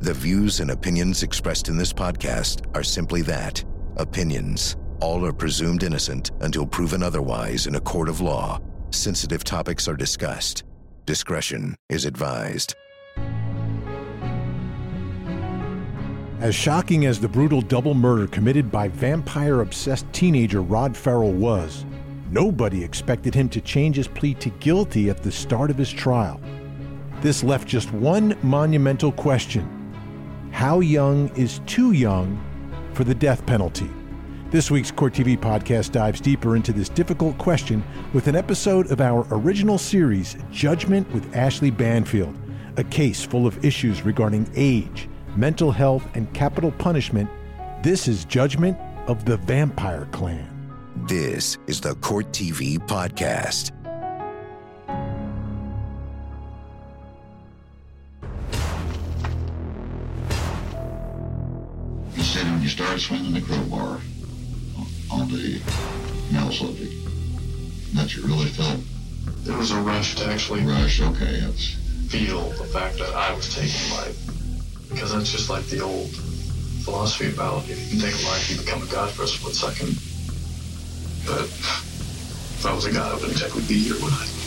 The views and opinions expressed in this podcast are simply that opinions. All are presumed innocent until proven otherwise in a court of law. Sensitive topics are discussed. Discretion is advised. As shocking as the brutal double murder committed by vampire obsessed teenager Rod Ferrell was, nobody expected him to change his plea to guilty at the start of his trial. This left just one monumental question How young is too young for the death penalty? This week's Court TV podcast dives deeper into this difficult question with an episode of our original series, Judgment with Ashleigh Banfield, a case full of issues regarding age mental health, and capital punishment, this is Judgment of the Vampire Clan. This is the Court TV Podcast. You started swinging the crowbar on the male subject, that you really felt There was a rush to actually rush. Okay, that's feel the fact that I was taking life. Because that's just like the old philosophy about if you can take a life, you become a god for a split second. But if I was a god, I wouldn't technically be here, would I?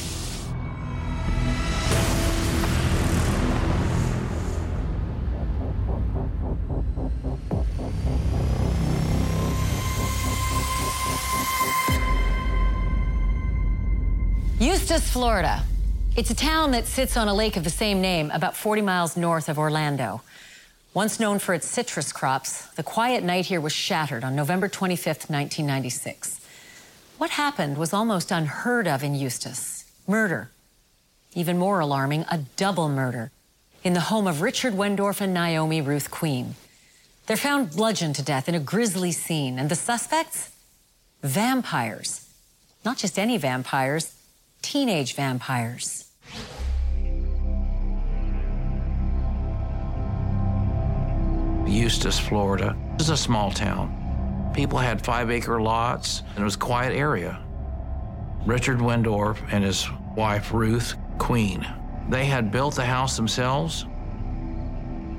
Florida. It's a town that sits on a lake of the same name, about 40 miles north of Orlando. Once known for its citrus crops, the quiet night here was shattered on November 25th, 1996. What happened was almost unheard of in Eustis murder. Even more alarming, a double murder in the home of Richard Wendorf and Naomi Ruth Queen. They're found bludgeoned to death in a grisly scene, and the suspects? Vampires. Not just any vampires, teenage vampires. Eustis, Florida. Is a small town. People had five acre lots, and it was a quiet area. Richard Wendorf and his wife, Ruth Queen, they had built the house themselves.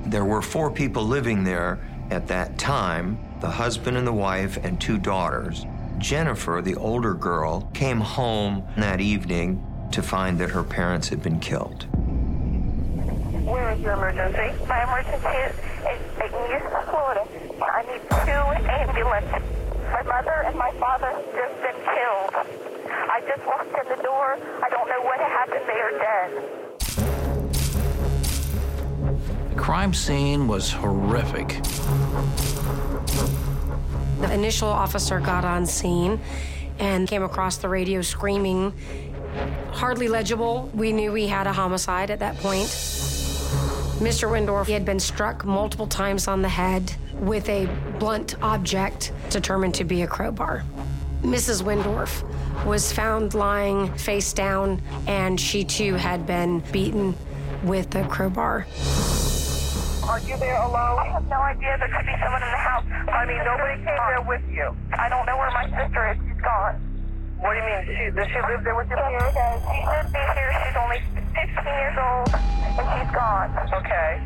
There were four people living there at that time the husband and the wife, and two daughters. Jennifer, the older girl, came home that evening to find that her parents had been killed. Where is your emergency? My emergency is in, in Eustis, Florida. I need two ambulances. My mother and my father have just been killed. I just walked in the door. I don't know what happened. They are dead. The crime scene was horrific. The initial officer got on scene and came across the radio screaming, hardly legible. We knew we had a homicide at that point. Mr. Wendorf he had been struck multiple times on the head with a blunt object determined to be a crowbar. Mrs. Wendorf was found lying face down, and she too had been beaten with a crowbar. Are you there alone? I have no idea. There could be someone in the house. I mean, nobody came there with you. I don't know where my sister is. She's gone. What do you mean? She, does she live there with you? Here it is. She should be here. She's only 15 years old, and she's gone. Okay.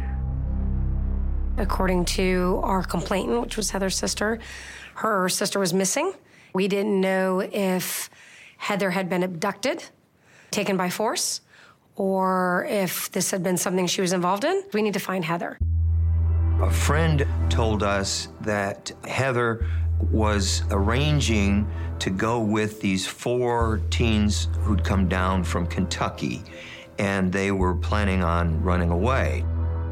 According to our complainant, which was Heather's sister, her sister was missing. We didn't know if Heather had been abducted, taken by force, or if this had been something she was involved in. We need to find Heather. A friend told us that Heather was arranging to go with these four teens who'd come down from Kentucky, and they were planning on running away.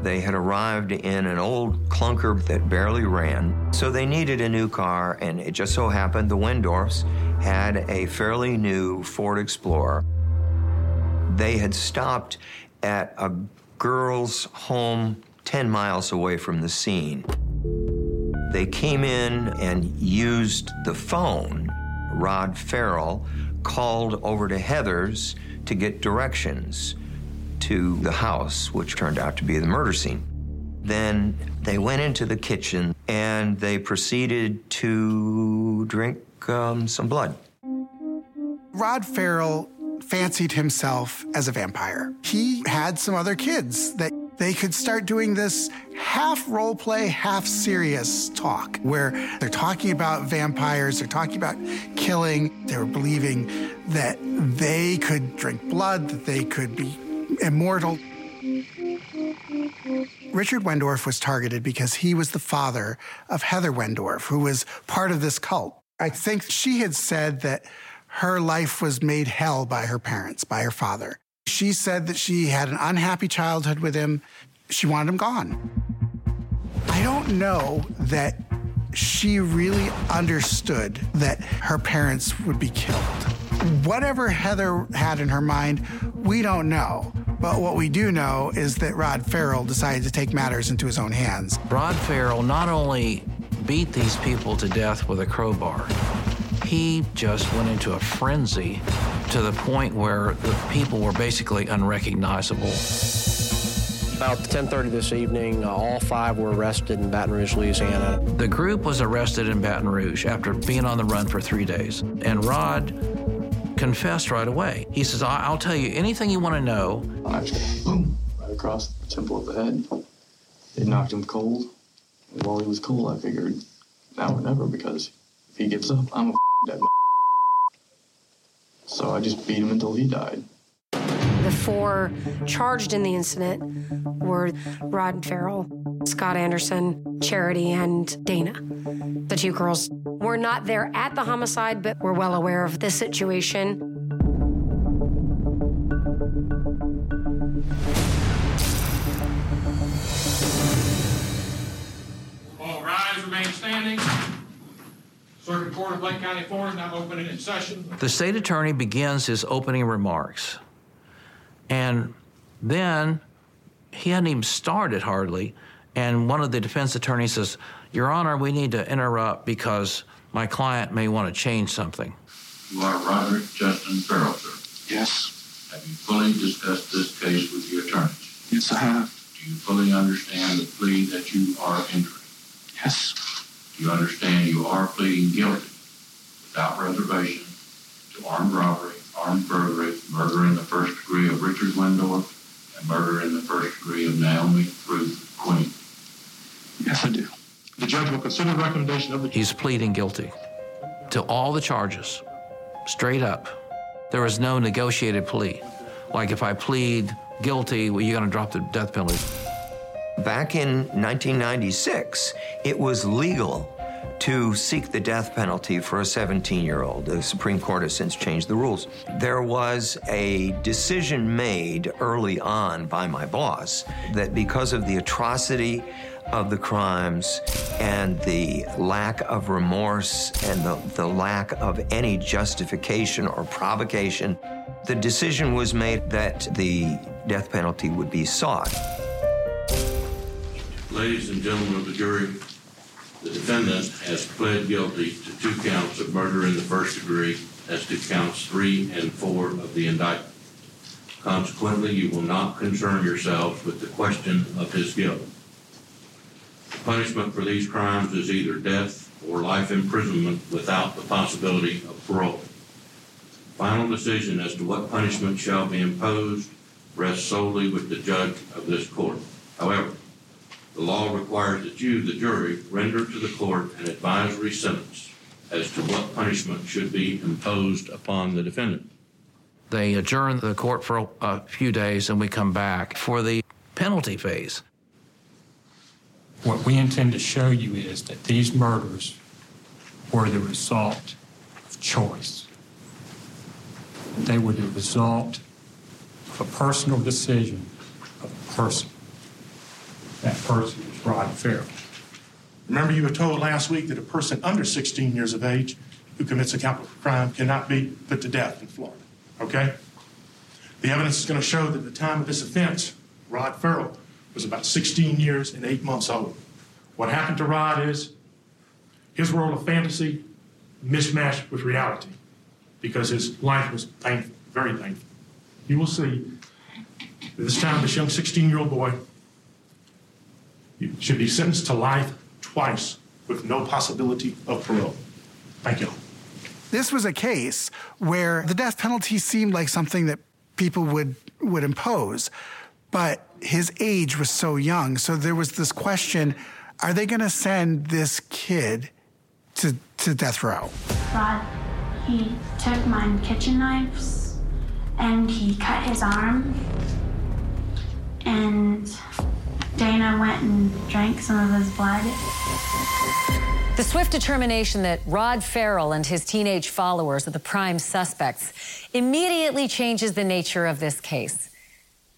They had arrived in an old clunker that barely ran, so they needed a new car, and it just so happened the Wendorfs had a fairly new Ford Explorer. They had stopped at a girl's home 10 miles away from the scene. They came in and used the phone. Rod Ferrell called over to Heather's to get directions to the house, which turned out to be the murder scene. Then they went into the kitchen and they proceeded to drink um, some blood. Rod Ferrell fancied himself as a vampire. He had some other kids that they could start doing this half role play, half serious talk where they're talking about vampires, they're talking about killing, they were believing that they could drink blood, that they could be immortal. Richard Wendorf was targeted because he was the father of Heather Wendorf, who was part of this cult. I think she had said that her life was made hell by her parents, by her father. She said that she had an unhappy childhood with him. She wanted him gone. I don't know that she really understood that her parents would be killed. Whatever Heather had in her mind, we don't know. But what we do know is that Rod Ferrell decided to take matters into his own hands. Rod Ferrell not only beat these people to death with a crowbar, he just went into a frenzy to the point where the people were basically unrecognizable. About 10:30 this evening, uh, all five were arrested in Baton Rouge, Louisiana. The group was arrested in Baton Rouge after being on the run for three days, and Rod confessed right away. He says, "I'll tell you anything you want to know." Actually, boom, right across the temple of the head. It knocked him cold. And while he was cold, I figured now or never because if he gives up, I'm a dead. So I just beat him until he died. The four charged in the incident were Rod Ferrell, Scott Anderson, Charity, and Dana. The two girls were not there at the homicide, but were well aware of the situation. Circuit Court of Lake County, Florida, now opening in session. The state attorney begins his opening remarks. And then he hadn't even started hardly. And one of the defense attorneys says, Your Honor, we need to interrupt because my client may want to change something. You are Roderick Justin Ferrell, sir. Yes. Have you fully discussed this case with the attorneys? Yes, I have. Do you fully understand the plea that you are entering? Yes. Do you understand you are pleading guilty without reservation to armed robbery, armed burglary, murder in the first degree of Richard Wendorf, and murder in the first degree of Naomi Ruth Queen? Yes, I do. The judge will consider the recommendation of the. He's pleading guilty to all the charges, straight up. There is no negotiated plea. Like if I plead guilty, well, you're going to drop the death penalty. Back in 1996, it was legal to seek the death penalty for a 17 year old. The Supreme Court has since changed the rules. There was a decision made early on by my boss that because of the atrocity of the crimes and the lack of remorse and the, the lack of any justification or provocation, the decision was made that the death penalty would be sought. Ladies and gentlemen of the jury, the defendant has pled guilty to two counts of murder in the first degree as to counts three and four of the indictment. Consequently, you will not concern yourselves with the question of his guilt. The punishment for these crimes is either death or life imprisonment without the possibility of parole. Final decision as to what punishment shall be imposed rests solely with the judge of this court. However, the law requires that you, the jury, render to the court an advisory sentence as to what punishment should be imposed upon the defendant. They adjourn the court for a, a few days and we come back for the penalty phase. What we intend to show you is that these murders were the result of choice. They were the result of a personal decision of a person. That person is Rod Ferrell. Remember, you were told last week that a person under 16 years of age who commits a capital crime cannot be put to death in Florida. Okay? The evidence is going to show that at the time of this offense, Rod Ferrell was about 16 years and eight months old. What happened to Rod is his world of fantasy mismatched with reality because his life was painful, very painful. You will see that this time, this young 16 year old boy should be sentenced to life twice with no possibility of parole. Thank you. This was a case where the death penalty seemed like something that people would would impose, but his age was so young. So there was this question are they going to send this kid to, to death row? Rod, he took my kitchen knives and he cut his arm. And Dana went and drank some of his blood. The swift determination that Rod Ferrell and his teenage followers are the prime suspects immediately changes the nature of this case.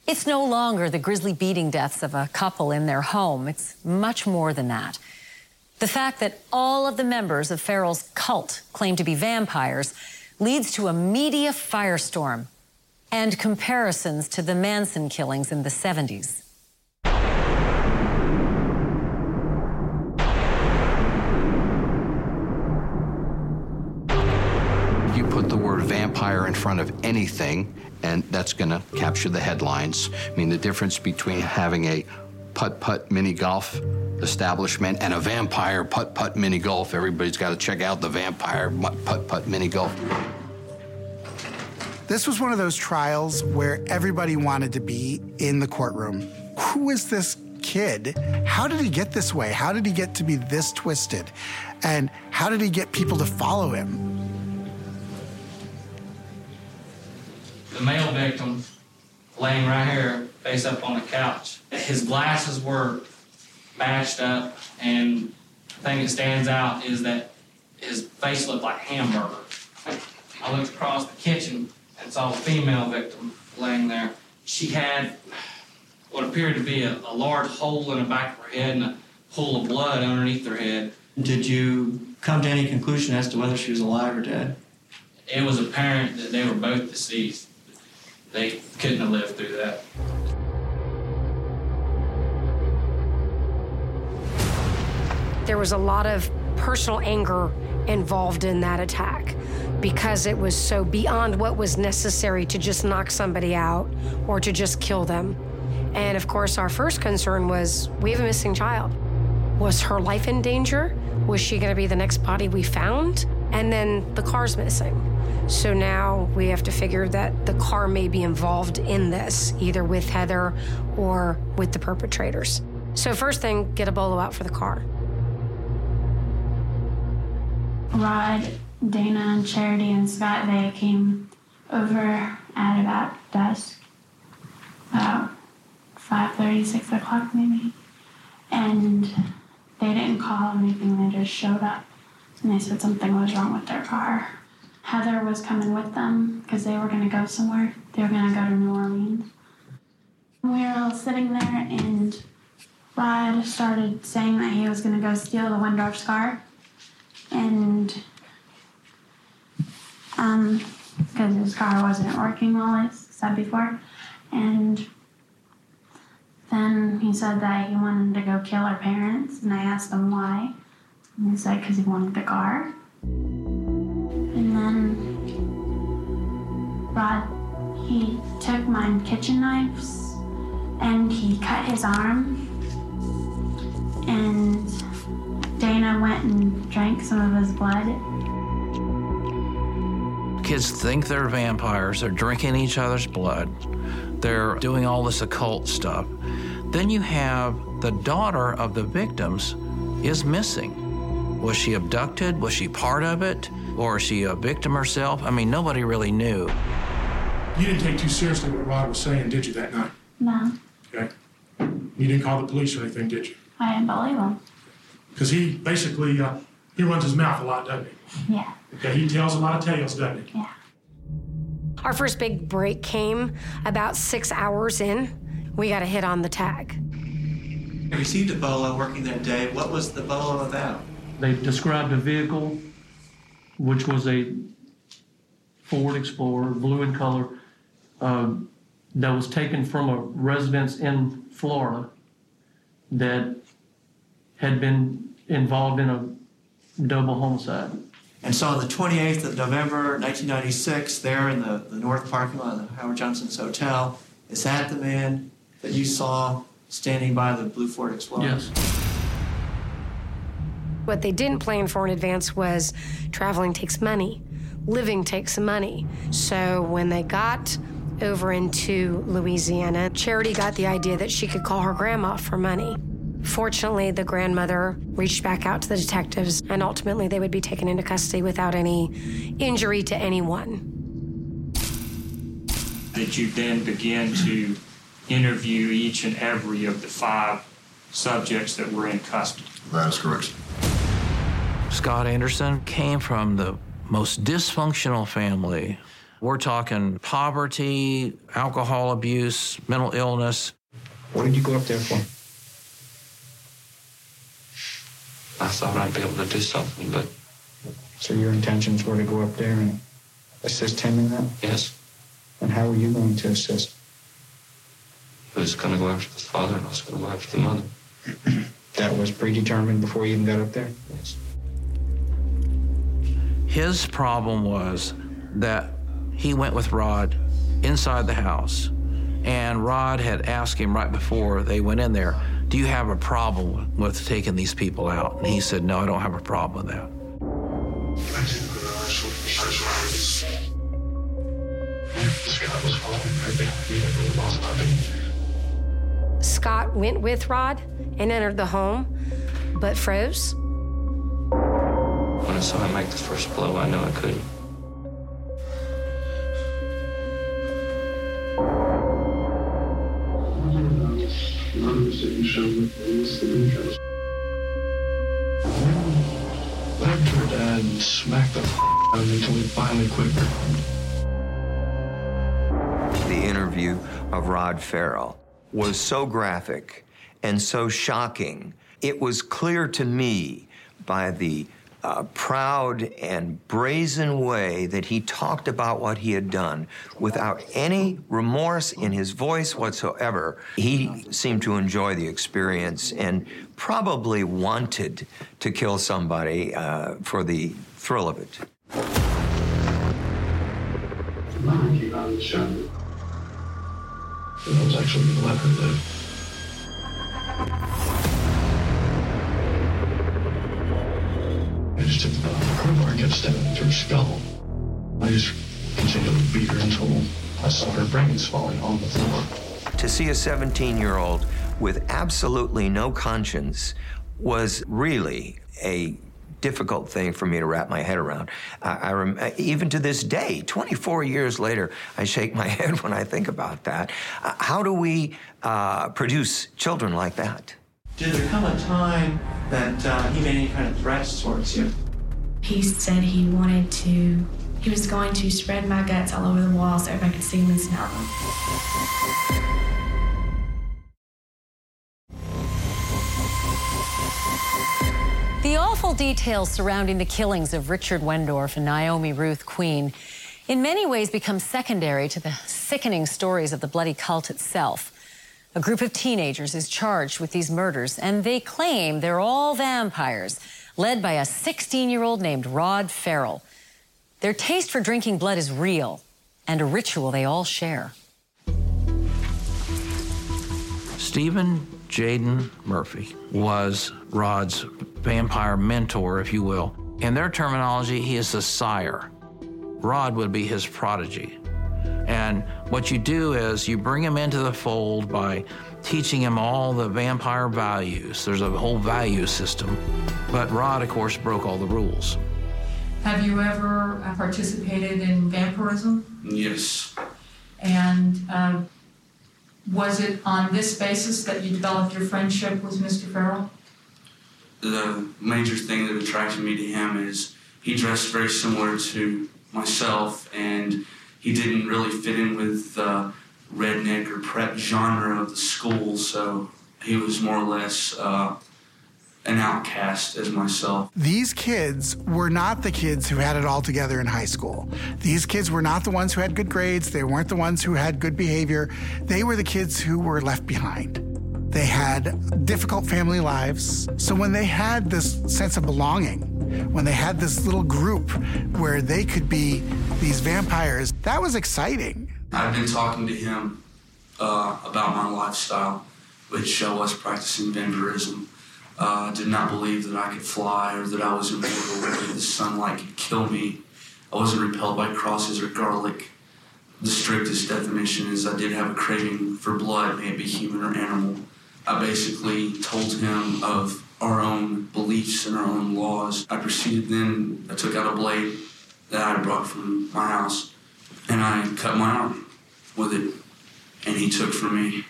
It's no longer the grisly beating deaths of a couple in their home. It's much more than that. The fact that all of the members of Ferrell's cult claim to be vampires leads to a media firestorm and comparisons to the Manson killings in the 70s. Vampire in front of anything, and that's going to capture the headlines. I mean, the difference between having a putt putt mini golf establishment and a vampire putt putt mini golf, everybody's got to check out the vampire putt putt mini golf. This was one of those trials where everybody wanted to be in the courtroom. Who is this kid? How did he get this way? How did he get to be this twisted? And how did he get people to follow him? The male victim laying right here, face up on the couch. His glasses were mashed up, and the thing that stands out is that his face looked like hamburger. I looked across the kitchen and saw the female victim laying there. She had what appeared to be a, a large hole in the back of her head and a pool of blood underneath her head. Did you come to any conclusion as to whether she was alive or dead? It was apparent that they were both deceased. They couldn't have lived through that. There was a lot of personal anger involved in that attack because it was so beyond what was necessary to just knock somebody out or to just kill them. And of course, our first concern was we have a missing child. Was her life in danger? Was she going to be the next body we found? And then the car's missing. So now we have to figure that the car may be involved in this, either with Heather or with the perpetrators. So, first thing, get a bolo out for the car. Rod, Dana, and Charity and Scott, they came over at about dusk, about 5.30, 6 o'clock maybe. And they didn't call anything, they just showed up. And they said something was wrong with their car. Heather was coming with them because they were going to go somewhere. They were going to go to New Orleans. We were all sitting there, and Rod started saying that he was going to go steal the Wendorf's car. And, um, because his car wasn't working well, as said before. And then he said that he wanted to go kill our parents, and I asked him why. And he said because he wanted the car. Rod, he took my kitchen knives and he cut his arm. And Dana went and drank some of his blood. Kids think they're vampires, they're drinking each other's blood, they're doing all this occult stuff. Then you have the daughter of the victims is missing. Was she abducted? Was she part of it? Or is she a victim herself? I mean, nobody really knew. You didn't take too seriously what Rod was saying, did you, that night? No, Okay. You didn't call the police or anything, did you? I didn't believe him. Because he basically, uh, he runs his mouth a lot, doesn't he? Yeah. Okay, he tells a lot of tales, doesn't he? Yeah. Our first big break came about six hours in. We got a hit on the tag. I received a bolo working that day. What was the bolo about? They described a vehicle, which was a Ford Explorer, blue in color, uh, that was taken from a residence in Florida that had been involved in a double homicide. And so on the 28th of November, 1996, there in the, the north parking lot of the Howard Johnson's Hotel, is that the man that you saw standing by the blue Ford Explorer? Yes. What they didn't plan for in advance was traveling takes money, living takes money. So when they got over into Louisiana. Charity got the idea that she could call her grandma for money. Fortunately, the grandmother reached back out to the detectives, and ultimately they would be taken into custody without any injury to anyone. Did you then begin to interview each and every of the five subjects that were in custody? That is correct. Scott Anderson came from the most dysfunctional family. We're talking poverty, alcohol abuse, mental illness. What did you go up there for? I thought I'd be able to do something, but. So your intentions were to go up there and assist him in that? Yes. And how were you going to assist? I was going to go after the father and I was going to go after the mother. that was predetermined before you even got up there? Yes. His problem was that he went with Rod inside the house, and Rod had asked him right before they went in there, Do you have a problem with taking these people out? And he said, No, I don't have a problem with that. Scott went with Rod and entered the home, but froze. When I saw him make the first blow, I knew I couldn't. To her dad and smacked the out of him until he finally quit. The interview of Rod Ferrell was so graphic and so shocking. It was clear to me by the uh, proud and brazen way that he talked about what he had done without any remorse in his voice whatsoever. He seemed to enjoy the experience and probably wanted to kill somebody uh, for the thrill of it. Was actually let her live. Just the crowbar and her skull. I just continued to beat her until I saw her brains falling on the floor. To see a 17 year old with absolutely no conscience was really a difficult thing for me to wrap my head around. I, I rem- even to this day, 24 years later, I shake my head when I think about that. Uh, how do we uh, produce children like that? Did there come a time that uh, he made any kind of threats towards you? He said he wanted to, he was going to spread my guts all over the wall so everybody could see them and smell them. The awful details surrounding the killings of Richard Wendorf and Naomi Ruth Queen in many ways become secondary to the sickening stories of the bloody cult itself. A group of teenagers is charged with these murders, and they claim they're all vampires, led by a 16 year old named Rod Ferrell. Their taste for drinking blood is real and a ritual they all share. Stephen Jaden Murphy was Rod's vampire mentor, if you will. In their terminology, he is the sire. Rod would be his prodigy. And what you do is you bring him into the fold by teaching him all the vampire values. There's a whole value system. But Rod, of course, broke all the rules. Have you ever uh, participated in vampirism? Yes. And uh, was it on this basis that you developed your friendship with Mr. Ferrell? The major thing that attracted me to him is he dressed very similar to myself, and he didn't really fit in with the redneck or prep genre of the school, so he was more or less uh, an outcast as myself. These kids were not the kids who had it all together in high school. These kids were not the ones who had good grades. They weren't the ones who had good behavior. They were the kids who were left behind. They had difficult family lives. So when they had this sense of belonging, when they had this little group where they could be these vampires, that was exciting. I've been talking to him uh, about my lifestyle, which I was practicing vampirism. Uh, did not believe that I could fly or that I was immortal or that the sunlight could kill me. I wasn't repelled by crosses or garlic. the strictest definition is I did have a craving for blood, may it be human or animal. I basically told him of our own beliefs and our own laws. I proceeded then, I took out a blade that I brought from my house and I cut my arm with it. And he took from me.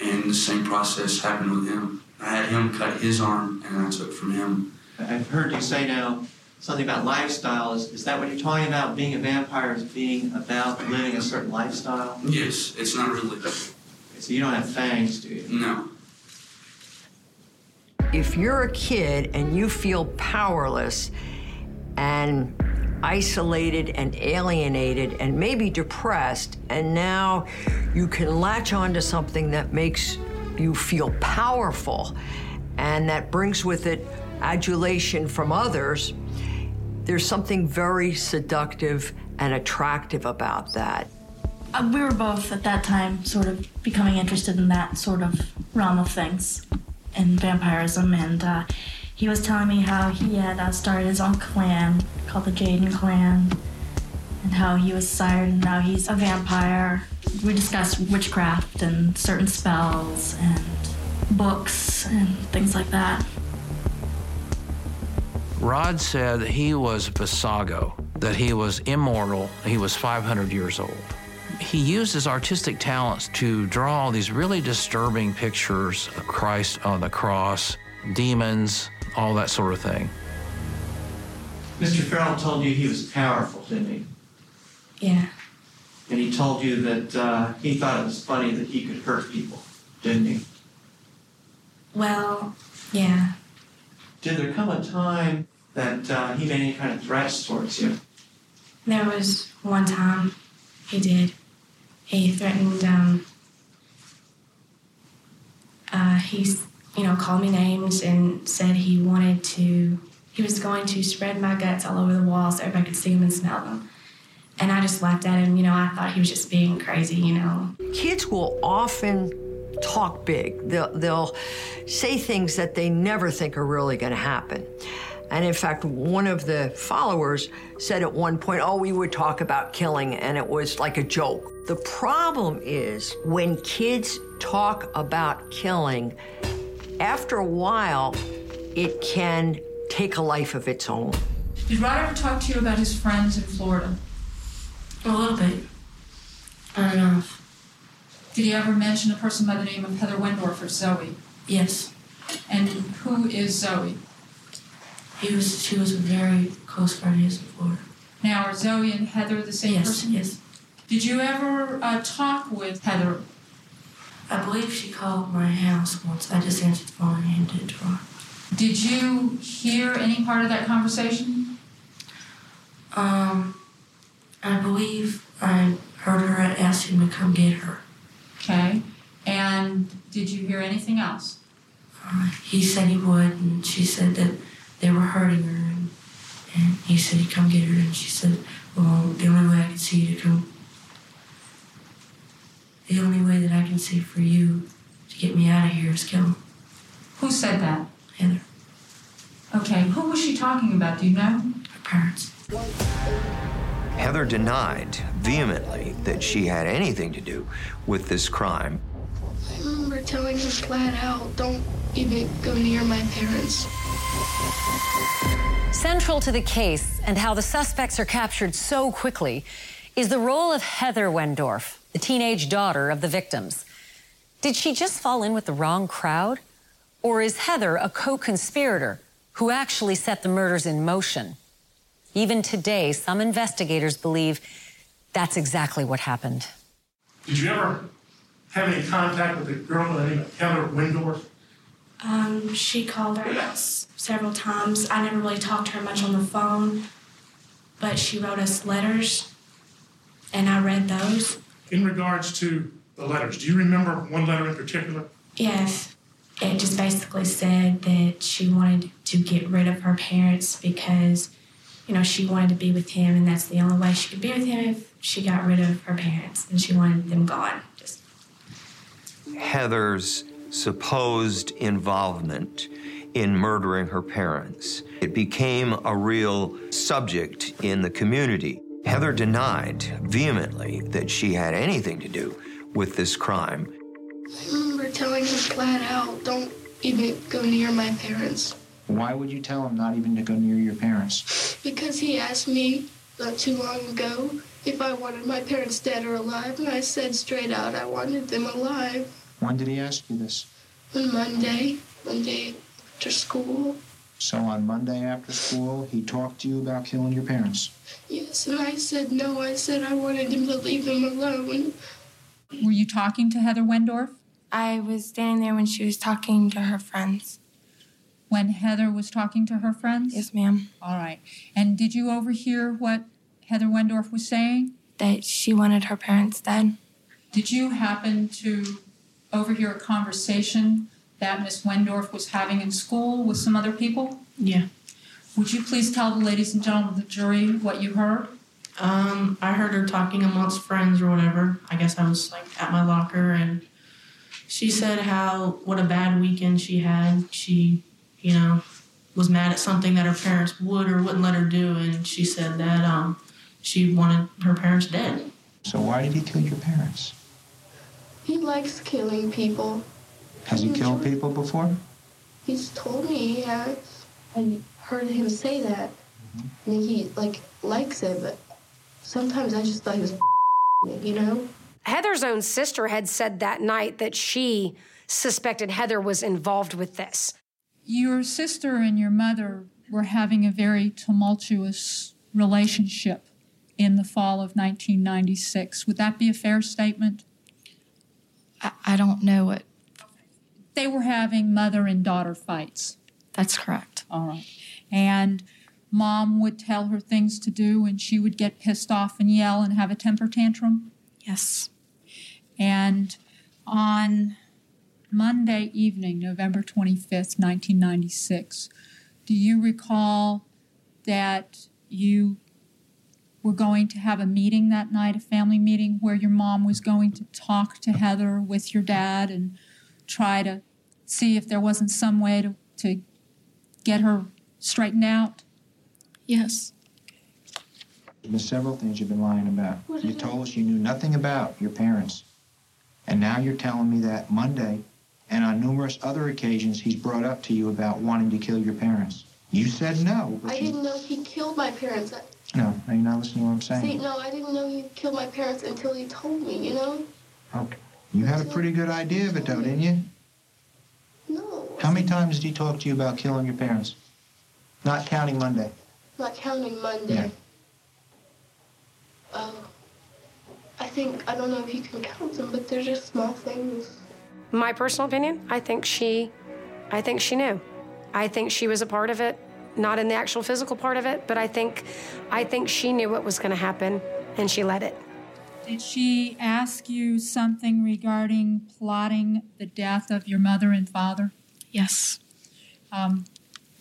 And the same process happened with him. I had him cut his arm and I took from him. I've heard you say now something about lifestyle. Is, is that what you're talking about? Being a vampire is being about living a certain lifestyle? Yes, it's not really. So you don't have fangs, do you? No. If you're a kid and you feel powerless and isolated and alienated and maybe depressed, and now you can latch onto something that makes you feel powerful and that brings with it adulation from others, there's something very seductive and attractive about that. Uh, we were both at that time sort of becoming interested in that sort of realm of things in vampirism, and uh, he was telling me how he had uh, started his own clan called the Jaden Clan, and how he was sired and now he's a vampire. We discussed witchcraft and certain spells and books and things like that. Rod said he was Vesago, that he was immortal, he was 500 years old. He used his artistic talents to draw these really disturbing pictures of Christ on the cross, demons, all that sort of thing. Mr. Ferrell told you he was powerful, didn't he? Yeah. And he told you that uh, he thought it was funny that he could hurt people, didn't he? Well, yeah. Did there come a time that uh, he made any kind of threats towards you? There was one time he did. He threatened, um, uh, he, you know, called me names and said he wanted to, he was going to spread my guts all over the wall so everybody could see them and smell them. And I just laughed at him. You know, I thought he was just being crazy, you know. Kids will often talk big. They'll, they'll say things that they never think are really going to happen. And in fact, one of the followers said at one point, Oh, we would talk about killing, and it was like a joke. The problem is when kids talk about killing, after a while, it can take a life of its own. Did Rod ever talk to you about his friends in Florida? A little bit. I don't know. Did he ever mention a person by the name of Heather Wendorf or Zoe? Yes. And who is Zoe? He was. She was a very close friend of his in Florida. Now, are Zoe and Heather the same Yes, person? yes. Did you ever uh, talk with Heather? I believe she called my house once. I just answered the phone and handed it to her. Did you hear any part of that conversation? Um, I believe I heard her ask him to come get her. Okay. And did you hear anything else? Uh, he said he would, and she said that they were hurting her, and, and he said he'd come get her, and she said, "Well, the only way I can see you to come, the only way that I can see for you to get me out of here is kill him." Who said that? Heather. Okay. Who was she talking about? Do you know? Her parents. Heather denied vehemently that she had anything to do with this crime. I remember telling her flat out, don't even go near my parents. Central to the case and how the suspects are captured so quickly is the role of Heather Wendorf, the teenage daughter of the victims. Did she just fall in with the wrong crowd? Or is Heather a co conspirator who actually set the murders in motion? Even today, some investigators believe that's exactly what happened. Did you ever have any contact with a girl by the name of Heather Wendorf? Um, she called her house several times. I never really talked to her much on the phone, but she wrote us letters, and I read those. In regards to the letters, do you remember one letter in particular? Yes, it just basically said that she wanted to get rid of her parents because, you know, she wanted to be with him, and that's the only way she could be with him if she got rid of her parents, and she wanted them gone. Just Heather's supposed involvement in murdering her parents. It became a real subject in the community. Heather denied vehemently that she had anything to do with this crime. I remember telling him flat out, don't even go near my parents. Why would you tell him not even to go near your parents? Because he asked me not too long ago if I wanted my parents dead or alive, and I said straight out I wanted them alive. When did he ask you this? On Monday, Monday after school. So on Monday after school, he talked to you about killing your parents. Yes, and I said no. I said I wanted him to leave them alone. Were you talking to Heather Wendorf? I was standing there when she was talking to her friends. When Heather was talking to her friends? Yes, ma'am. All right. And did you overhear what Heather Wendorf was saying? That she wanted her parents dead. Did you happen to overhear a conversation that Miss Wendorf was having in school with some other people? Yeah. Would you please tell the ladies and gentlemen of the jury what you heard? Um, I heard her talking amongst friends or whatever. I guess I was like at my locker and she said how what a bad weekend she had. She, you know, was mad at something that her parents would or wouldn't let her do and she said that um she wanted her parents dead. So why did he kill your parents? He likes killing people. Has he killed people before? He's told me he has. I heard him say that. Mm-hmm. And he like likes it, but sometimes I just thought he was you know? Heather's own sister had said that night that she suspected Heather was involved with this. Your sister and your mother were having a very tumultuous relationship in the fall of 1996. Would that be a fair statement? I, I don't know what. They were having mother and daughter fights. That's correct. All right. And mom would tell her things to do, and she would get pissed off and yell and have a temper tantrum? Yes. And on Monday evening, November 25th, 1996, do you recall that you were going to have a meeting that night, a family meeting, where your mom was going to talk to Heather with your dad and try to see if there wasn't some way to, to get her straightened out? Yes. There's several things you've been lying about. What You is it? told us you knew nothing about your parents. And now you're telling me that Monday and on numerous other occasions he's brought up to you about wanting to kill your parents. You said no, but I you... didn't know he killed my parents. No, are you not listening to what I'm saying? See, no, I didn't know he killed my parents until he told me, you know? Okay. You had a pretty good idea of it, though, didn't you? No. How many times did he talk to you about killing your parents? Not counting Monday. Not counting Monday. Yeah. Oh. I think, I don't know if you can count them, but they're just small things. My personal opinion, I think she I think she knew. I think she was a part of it, not in the actual physical part of it, but I think I think she knew what was going to happen and she let it. Did she ask you something regarding plotting the death of your mother and father? Yes. Um,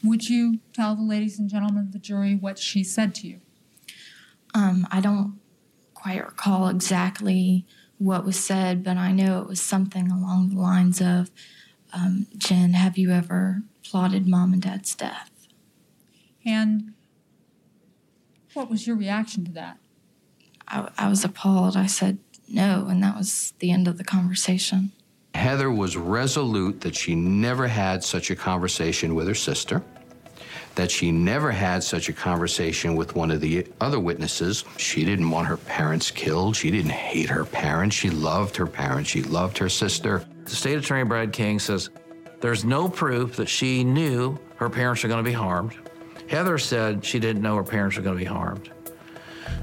would you tell the ladies and gentlemen of the jury what she said to you? Um, I don't quite recall exactly what was said, but I know it was something along the lines of, um, Jen, have you ever plotted mom and dad's death? And what was your reaction to that? I, I was appalled. I said no, and that was the end of the conversation. Heather was resolute that she never had such a conversation with her sister, that she never had such a conversation with one of the other witnesses. She didn't want her parents killed. She didn't hate her parents. She loved her parents. She loved her sister. The state attorney, Brad King, says there's no proof that she knew her parents were going to be harmed. Heather said she didn't know her parents were going to be harmed.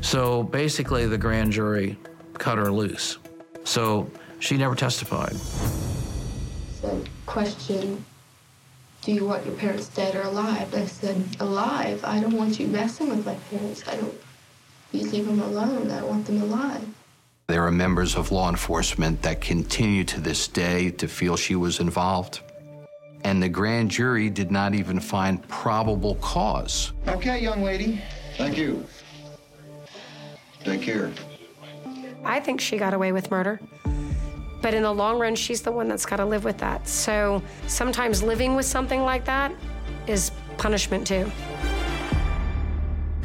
So basically, the grand jury cut her loose. So she never testified. Said, question, do you want your parents dead or alive? I said, alive. I don't want you messing with my parents. I don't, you leave them alone. I want them alive. There are members of law enforcement that continue to this day to feel she was involved. And the grand jury did not even find probable cause. Okay, young lady. Thank you. Take care. I think she got away with murder. But in the long run, she's the one that's got to live with that. So sometimes living with something like that is punishment too.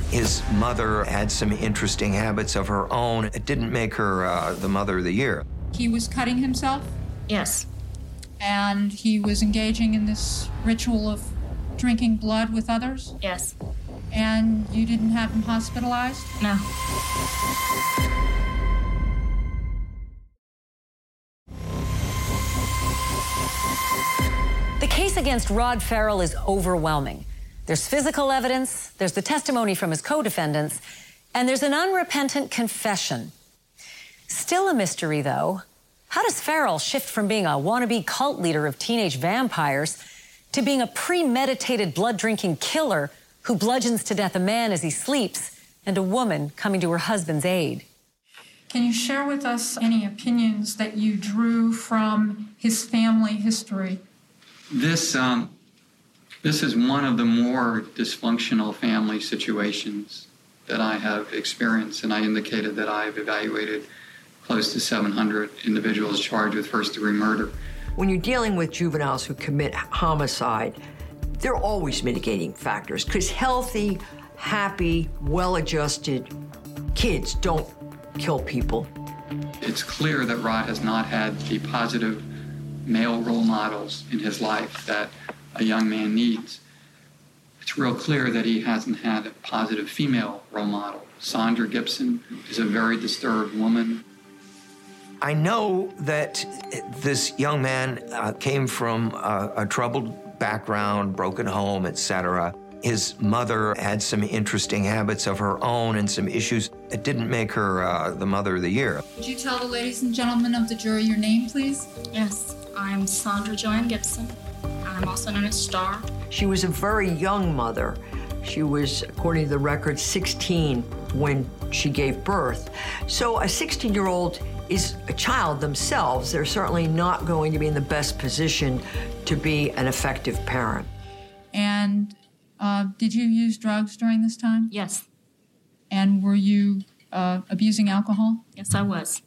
His mother had some interesting habits of her own. It didn't make her uh, the mother of the year. He was cutting himself? Yes. And he was engaging in this ritual of drinking blood with others? Yes. And you didn't have him hospitalized? No. The case against Rod Ferrell is overwhelming. There's physical evidence, there's the testimony from his co defendants, and there's an unrepentant confession. Still a mystery, though. How does Ferrell shift from being a wannabe cult leader of teenage vampires to being a premeditated blood drinking killer who bludgeons to death a man as he sleeps and a woman coming to her husband's aid? Can you share with us any opinions that you drew from his family history? This um, this is one of the more dysfunctional family situations that I have experienced, and I indicated that I've evaluated close to 700 individuals charged with first degree murder. When you're dealing with juveniles who commit homicide, there are always mitigating factors because healthy, happy, well adjusted kids don't kill people. It's clear that Rod has not had the positive male role models in his life that a young man needs. It's real clear that he hasn't had a positive female role model. Sandra Gibson is a very disturbed woman. I know that this young man uh, came from a, a troubled background, broken home, etc. His mother had some interesting habits of her own and some issues. It didn't make her uh, the mother of the year. Would you tell the ladies and gentlemen of the jury your name, please? Yes, I'm Sandra Joanne Gibson. I'm also known as Star. She was a very young mother. She was, according to the record, 16 when she gave birth. So a 16 year old is a child themselves. They're certainly not going to be in the best position to be an effective parent. And uh, did you use drugs during this time? Yes. And were you uh, abusing alcohol? Yes, I was.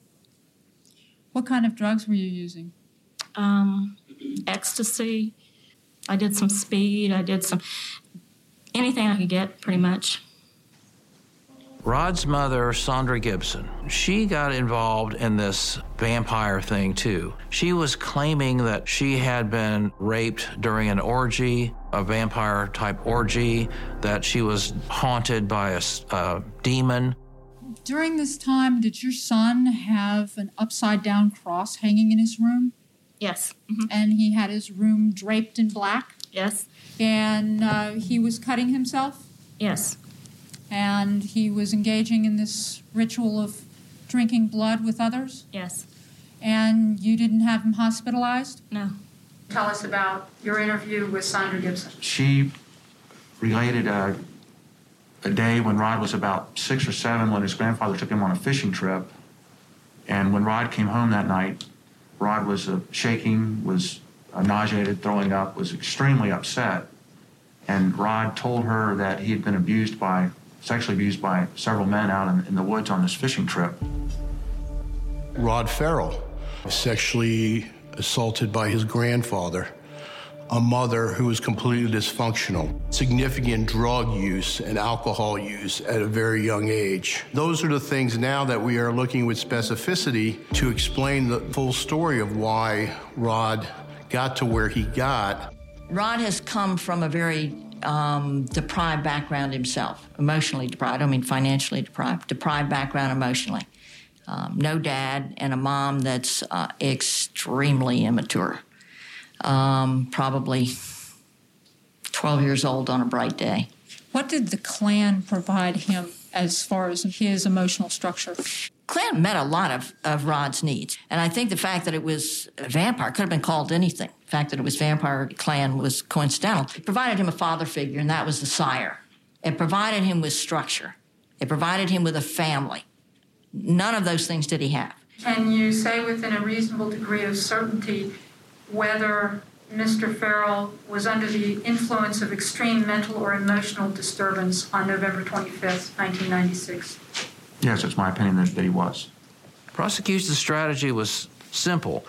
What kind of drugs were you using? Um, ecstasy. I did some speed. I did some anything I could get, pretty much. Rod's mother, Sandra Gibson, she got involved in this vampire thing too. She was claiming that she had been raped during an orgy, a vampire type orgy, that she was haunted by a, a demon. During this time, did your son have an upside down cross hanging in his room? Yes. Mm-hmm. And he had his room draped in black? Yes. And uh, he was cutting himself? Yes. And he was engaging in this ritual of drinking blood with others? Yes. And you didn't have him hospitalized? No. Tell us about your interview with Sandra Gibson. She related a, a day when Rod was about six or seven when his grandfather took him on a fishing trip. And when Rod came home that night, Rod was uh, shaking, was uh, nauseated, throwing up, was extremely upset. And Rod told her that he had been abused by sexually abused by several men out in, in the woods on this fishing trip. Rod Ferrell, sexually assaulted by his grandfather, a mother who was completely dysfunctional, significant drug use and alcohol use at a very young age. Those are the things now that we are looking with specificity to explain the full story of why Rod got to where he got. Rod has come from a very um, deprived background himself, emotionally deprived. I don't mean financially deprived, deprived background emotionally. Um, no dad and a mom that's uh, extremely immature. Um, probably 12 years old on a bright day. What did the clan provide him as far as his emotional structure? Klan met a lot of, of Rod's needs. And I think the fact that it was a vampire could have been called anything. The fact that it was vampire clan was coincidental. It provided him a father figure, and that was the sire. It provided him with structure. It provided him with a family. None of those things did he have. Can you say within a reasonable degree of certainty whether Mr. Ferrell was under the influence of extreme mental or emotional disturbance on November 25th, 1996? Yes, it's my opinion that, that he was. Prosecution's strategy was simple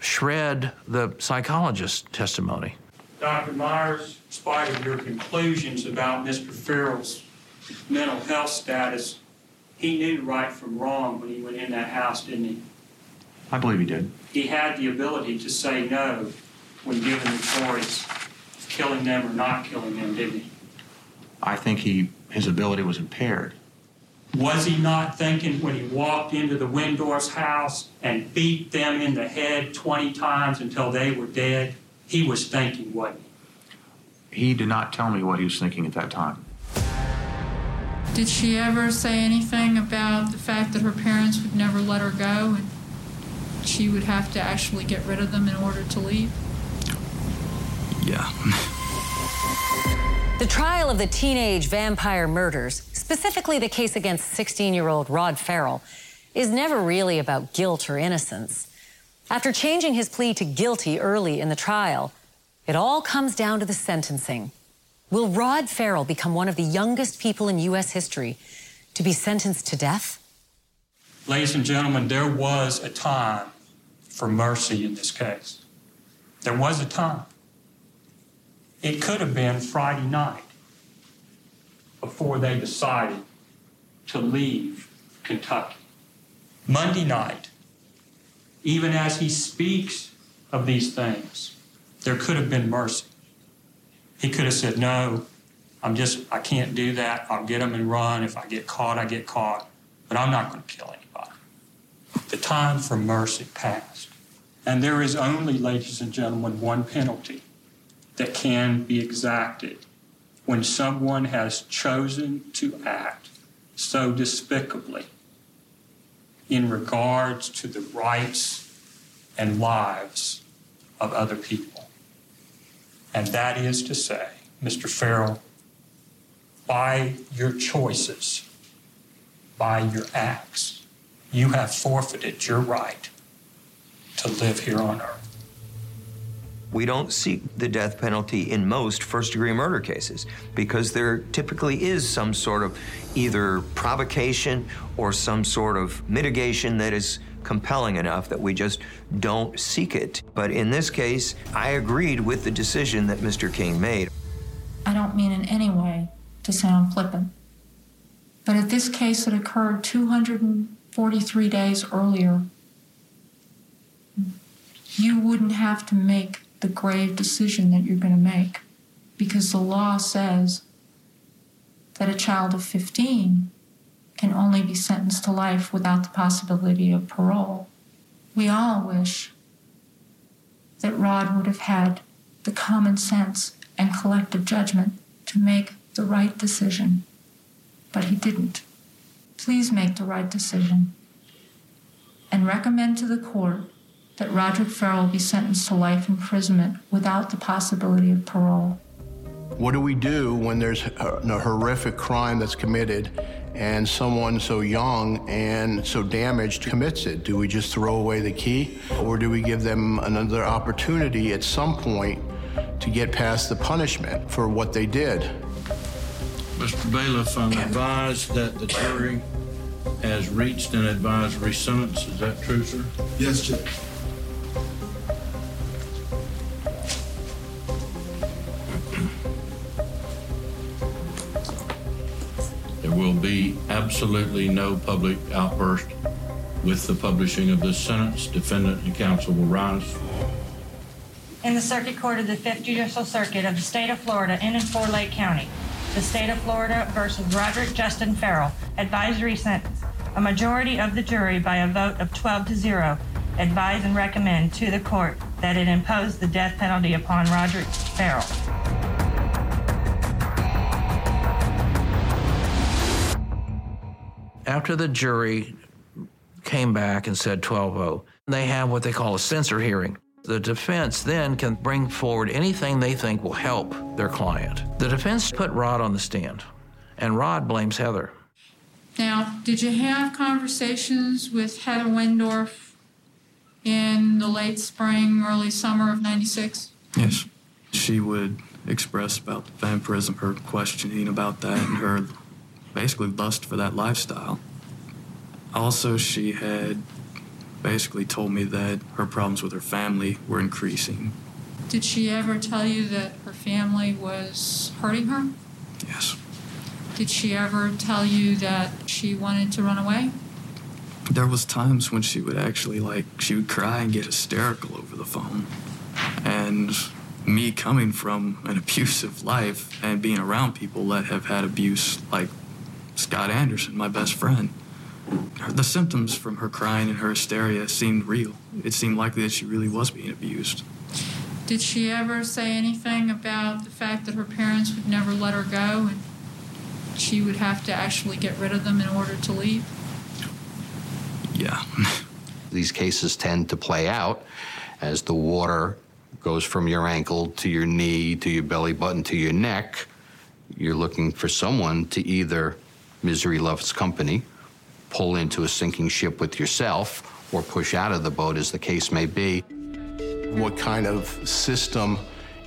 shred the psychologist's testimony. Dr. Myers, in spite of your conclusions about Mr. Ferrell's mental health status, he knew right from wrong when he went in that house, didn't he? I believe he did. He had the ability to say no when given the choice of killing them or not killing them, didn't he? I think he his ability was impaired. Was he not thinking when he walked into the Wendorf's house and beat them in the head 20 times until they were dead? He was thinking, wasn't He did not tell me what he was thinking at that time. Did she ever say anything about the fact that her parents would never let her go and she would have to actually get rid of them in order to leave? Yeah. The trial of the teenage vampire murders, specifically the case against 16 year old Rod Ferrell, is never really about guilt or innocence. After changing his plea to guilty early in the trial, it all comes down to the sentencing. Will Rod Ferrell become one of the youngest people in U.S. history to be sentenced to death? Ladies and gentlemen, there was a time for mercy in this case. There was a time. It could have been Friday night before they decided to leave Kentucky. Monday night, even as he speaks of these things, there could have been mercy. He could have said, No, I'm just, I can't do that. I'll get them and run. If I get caught, I get caught. But I'm not going to kill anybody. The time for mercy passed. And there is only, ladies and gentlemen, one penalty that can be exacted when someone has chosen to act so despicably in regards to the rights and lives of other people. And that is to say, Mr. Ferrell, by your choices, by your acts, you have forfeited your right to live here on earth. We don't seek the death penalty in most first degree murder cases because there typically is some sort of either provocation or some sort of mitigation that is compelling enough that we just don't seek it. But in this case, I agreed with the decision that Mr. King made. I don't mean in any way to sound flippant, but if this case had occurred 243 days earlier, you wouldn't have to make the grave decision that you're going to make because the law says that a child of 15 can only be sentenced to life without the possibility of parole. We all wish that Rod would have had the common sense and collective judgment to make the right decision, but he didn't. Please make the right decision and recommend to the court that Roderick Ferrell will be sentenced to life imprisonment without the possibility of parole. What do we do when there's a, a horrific crime that's committed and someone so young and so damaged commits it? Do we just throw away the key or do we give them another opportunity at some point to get past the punishment for what they did? Mr. Bailiff, I'm advised that the jury has reached an advisory sentence. Is that true, sir? Yes, Judge. Will be absolutely no public outburst with the publishing of this sentence. Defendant and counsel will rise. In the Circuit Court of the Fifth Judicial Circuit of the State of Florida in and for Lake County, the State of Florida versus Roderick Justin Ferrell, advisory sentence. A majority of the jury, by a vote of 12 to 0, advise and recommend to the court that it impose the death penalty upon Roderick Ferrell. After the jury came back and said 12 0, they have what they call a Spencer hearing. The defense then can bring forward anything they think will help their client. The defense put Rod on the stand, and Rod blames Heather. Now, did you have conversations with Heather Wendorf in the late spring, early summer of 96? Yes. She would express about the vampirism, her questioning about that, and her basically lust for that lifestyle. Also, she had basically told me that her problems with her family were increasing. Did she ever tell you that her family was hurting her? Yes. Did she ever tell you that she wanted to run away? There was times when she would actually like she would cry and get hysterical over the phone. And me coming from an abusive life and being around people that have had abuse like Scott Anderson, my best friend, the symptoms from her crying and her hysteria seemed real. It seemed likely that she really was being abused. Did she ever say anything about the fact that her parents would never let her go and she would have to actually get rid of them in order to leave? Yeah. These cases tend to play out as the water goes from your ankle to your knee to your belly button to your neck. You're looking for someone to either misery loves company, pull into a sinking ship with yourself, or push out of the boat, as the case may be. What kind of system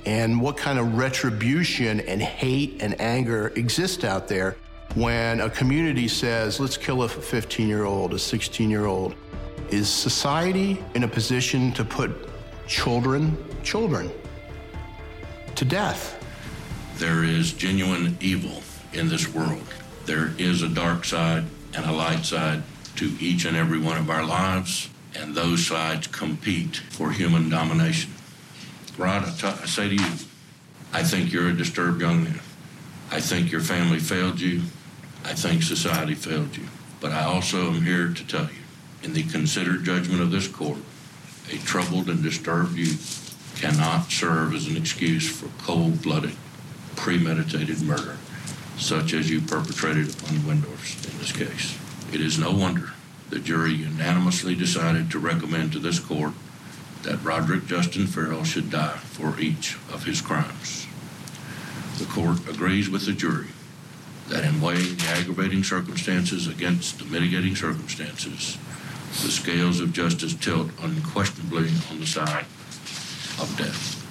and what kind of retribution and hate and anger exists out there when a community says, let's kill a 15 year old, a 16 year old? Is society in a position to put children, children, to death? There is genuine evil in this world. There is a dark side and a light side to each and every one of our lives, and those sides compete for human domination. Rod, I, t- I say to you, I think you're a disturbed young man. I think your family failed you. I think society failed you. But I also am here to tell you, in the considered judgment of this court, a troubled and disturbed youth cannot serve as an excuse for cold blooded, premeditated murder, such as you perpetrated upon the Wendorfs in this case. It is no wonder the jury unanimously decided to recommend to this court that Roderick Justin Ferrell should die for each of his crimes. The court agrees with the jury that in weighing the aggravating circumstances against the mitigating circumstances, the scales of justice tilt unquestionably on the side of death.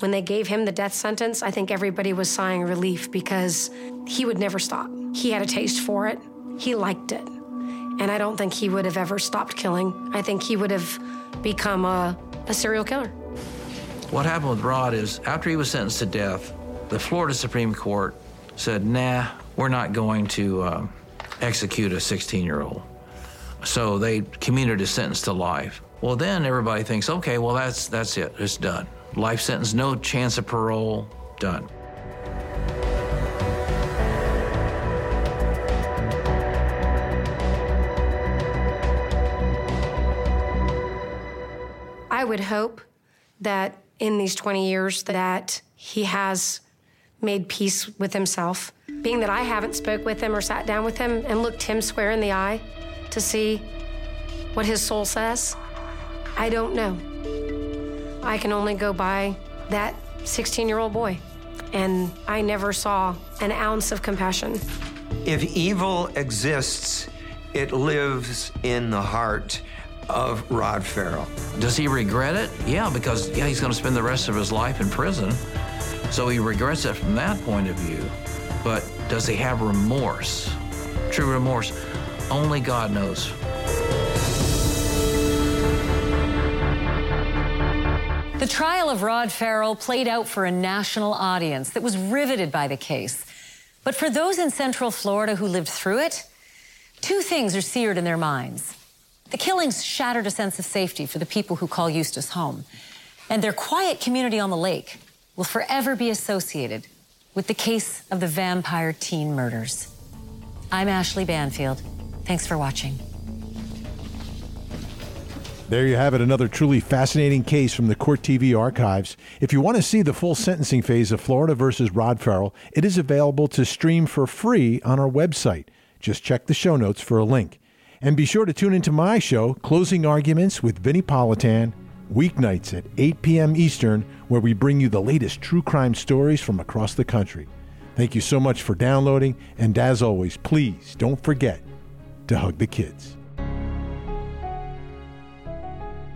When they gave him the death sentence, I think everybody was sighing relief because he would never stop. He had a taste for it, he liked it. And I don't think he would have ever stopped killing. I think he would have become a, a serial killer. What happened with Rod is after he was sentenced to death, the Florida Supreme Court said, nah, we're not going to uh, execute a 16 year old. So they commuted his sentence to life. Well, then everybody thinks, okay, well, that's, that's it, it's done. Life sentence, no chance of parole, done. I would hope that in these 20 years that he has made peace with himself. Being that I haven't spoke with him or sat down with him and looked him square in the eye to see what his soul says, I don't know. I can only go by that 16 year old boy. And I never saw an ounce of compassion. If evil exists, it lives in the heart of Rod Ferrell. Does he regret it? Yeah, because yeah, he's going to spend the rest of his life in prison. So he regrets it from that point of view. But does he have remorse? True remorse? Only God knows. The trial of Rod Ferrell played out for a national audience that was riveted by the case. But for those in Central Florida who lived through it, two things are seared in their minds. The killings shattered a sense of safety for the people who call Eustis home, and their quiet community on the lake will forever be associated with the case of the vampire teen murders. I'm Ashleigh Banfield. Thanks for watching. There you have it, another truly fascinating case from the Court TV archives. If you want to see the full sentencing phase of Florida versus Rod Ferrell, it is available to stream for free on our website. Just check the show notes for a link. And be sure to tune into my show, Closing Arguments with Vinnie Politan, weeknights at 8 p.m. Eastern, where we bring you the latest true crime stories from across the country. Thank you so much for downloading, and as always, please don't forget to hug the kids.